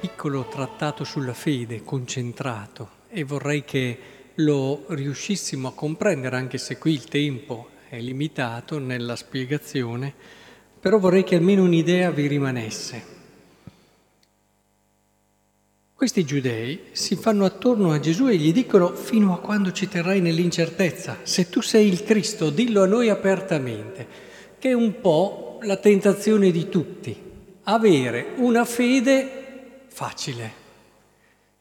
piccolo trattato sulla fede, concentrato, e vorrei che lo riuscissimo a comprendere, anche se qui il tempo è limitato nella spiegazione, però vorrei che almeno un'idea vi rimanesse. Questi giudei si fanno attorno a Gesù e gli dicono fino a quando ci terrai nell'incertezza, se tu sei il Cristo, dillo a noi apertamente, che è un po' la tentazione di tutti, avere una fede facile.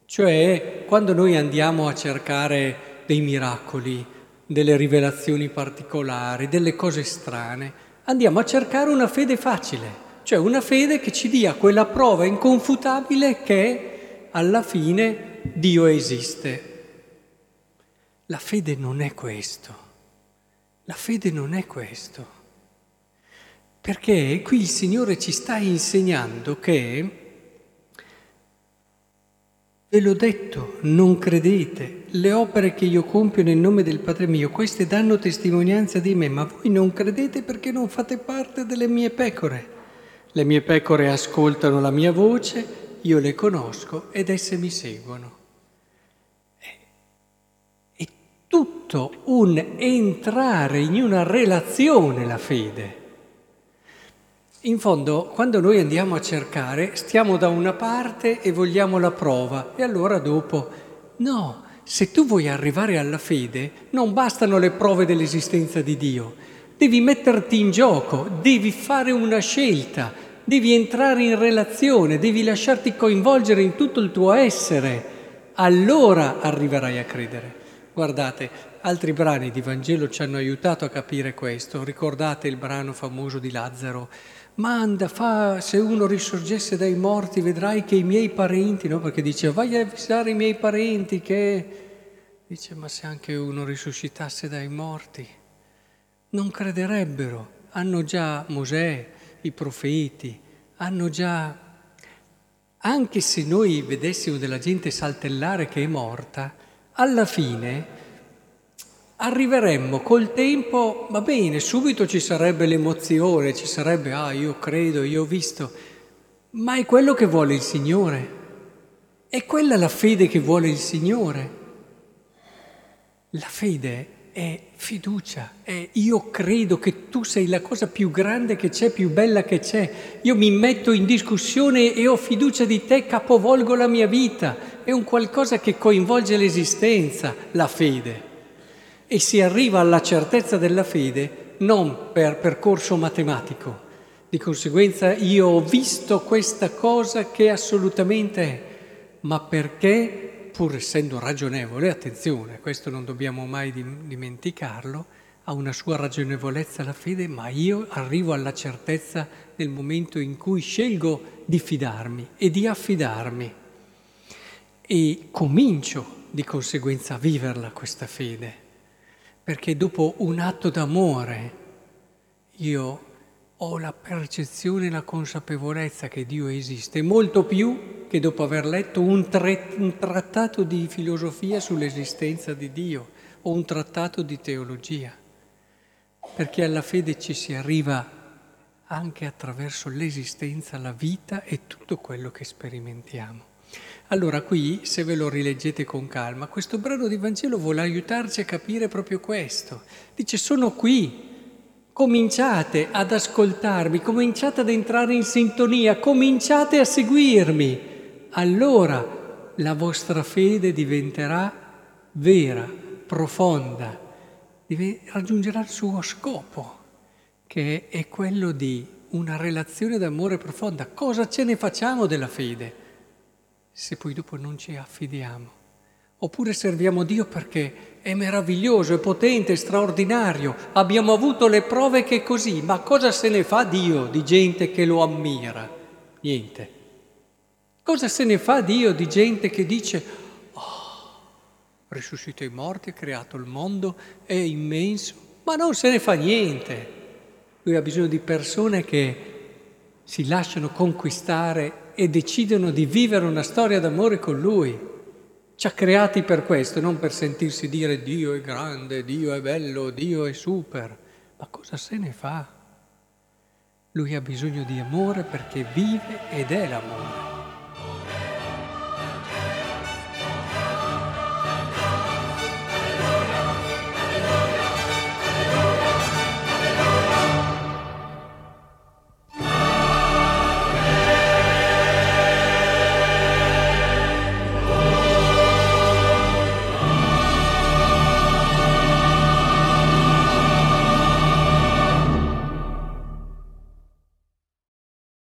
Cioè, quando noi andiamo a cercare dei miracoli, delle rivelazioni particolari, delle cose strane, andiamo a cercare una fede facile, cioè una fede che ci dia quella prova inconfutabile che alla fine Dio esiste. La fede non è questo. La fede non è questo. Perché qui il Signore ci sta insegnando che Ve l'ho detto, non credete. Le opere che io compio nel nome del Padre mio, queste danno testimonianza di me, ma voi non credete perché non fate parte delle mie pecore. Le mie pecore ascoltano la mia voce, io le conosco ed esse mi seguono. È tutto un entrare in una relazione la fede. In fondo, quando noi andiamo a cercare, stiamo da una parte e vogliamo la prova. E allora dopo, no, se tu vuoi arrivare alla fede, non bastano le prove dell'esistenza di Dio, devi metterti in gioco, devi fare una scelta, devi entrare in relazione, devi lasciarti coinvolgere in tutto il tuo essere, allora arriverai a credere. Guardate, altri brani di Vangelo ci hanno aiutato a capire questo. Ricordate il brano famoso di Lazzaro? manda, fa, se uno risorgesse dai morti vedrai che i miei parenti, no? perché dice vai a avvisare i miei parenti che... Dice ma se anche uno risuscitasse dai morti, non crederebbero, hanno già Mosè, i profeti, hanno già... Anche se noi vedessimo della gente saltellare che è morta, alla fine arriveremmo col tempo, va bene, subito ci sarebbe l'emozione, ci sarebbe, ah, io credo, io ho visto, ma è quello che vuole il Signore. È quella la fede che vuole il Signore. La fede è fiducia, è io credo che tu sei la cosa più grande che c'è, più bella che c'è. Io mi metto in discussione e ho fiducia di te, capovolgo la mia vita. È un qualcosa che coinvolge l'esistenza, la fede e si arriva alla certezza della fede non per percorso matematico. Di conseguenza io ho visto questa cosa che assolutamente è, ma perché, pur essendo ragionevole, attenzione, questo non dobbiamo mai dimenticarlo, ha una sua ragionevolezza la fede, ma io arrivo alla certezza nel momento in cui scelgo di fidarmi e di affidarmi. E comincio di conseguenza a viverla questa fede. Perché dopo un atto d'amore io ho la percezione e la consapevolezza che Dio esiste, molto più che dopo aver letto un, tre, un trattato di filosofia sull'esistenza di Dio o un trattato di teologia, perché alla fede ci si arriva anche attraverso l'esistenza, la vita e tutto quello che sperimentiamo. Allora qui, se ve lo rileggete con calma, questo brano di Vangelo vuole aiutarci a capire proprio questo. Dice, sono qui, cominciate ad ascoltarmi, cominciate ad entrare in sintonia, cominciate a seguirmi. Allora la vostra fede diventerà vera, profonda, raggiungerà il suo scopo, che è quello di una relazione d'amore profonda. Cosa ce ne facciamo della fede? se poi dopo non ci affidiamo. Oppure serviamo Dio perché è meraviglioso, è potente, è straordinario, abbiamo avuto le prove che è così, ma cosa se ne fa Dio di gente che lo ammira? Niente. Cosa se ne fa Dio di gente che dice, oh, risuscito i morti, ha creato il mondo, è immenso, ma non se ne fa niente. Lui ha bisogno di persone che si lasciano conquistare e decidono di vivere una storia d'amore con Lui. Ci ha creati per questo, non per sentirsi dire Dio è grande, Dio è bello, Dio è super. Ma cosa se ne fa? Lui ha bisogno di amore perché vive ed è l'amore.